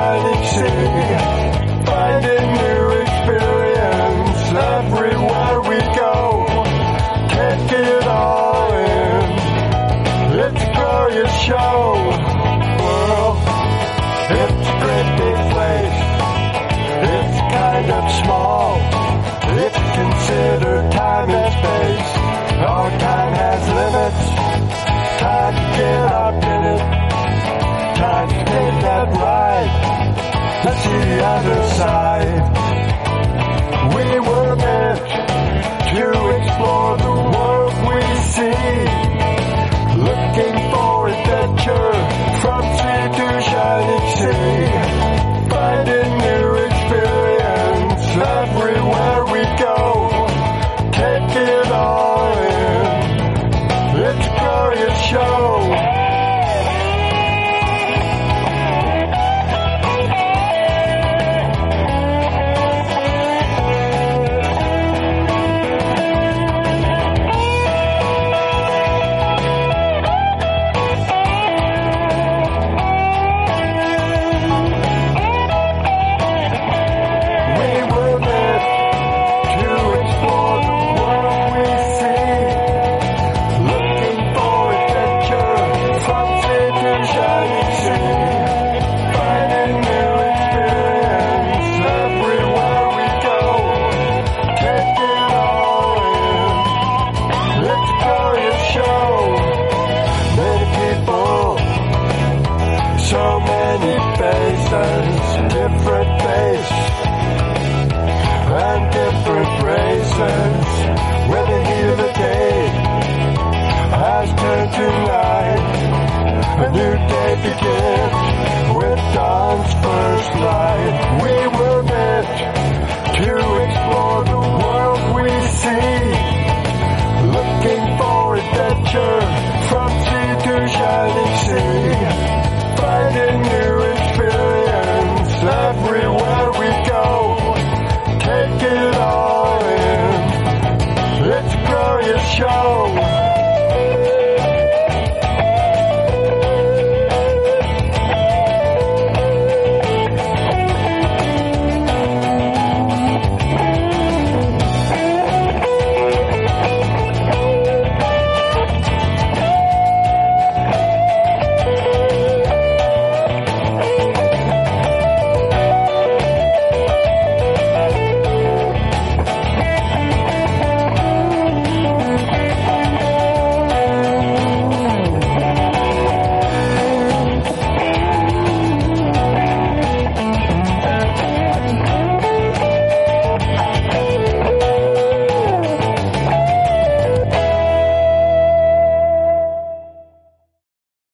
Finding Find a new experience everywhere we go. Can't get it all in. Let's a your show. world. it's great. the other side. We were meant to so many faces, different faces, and different races.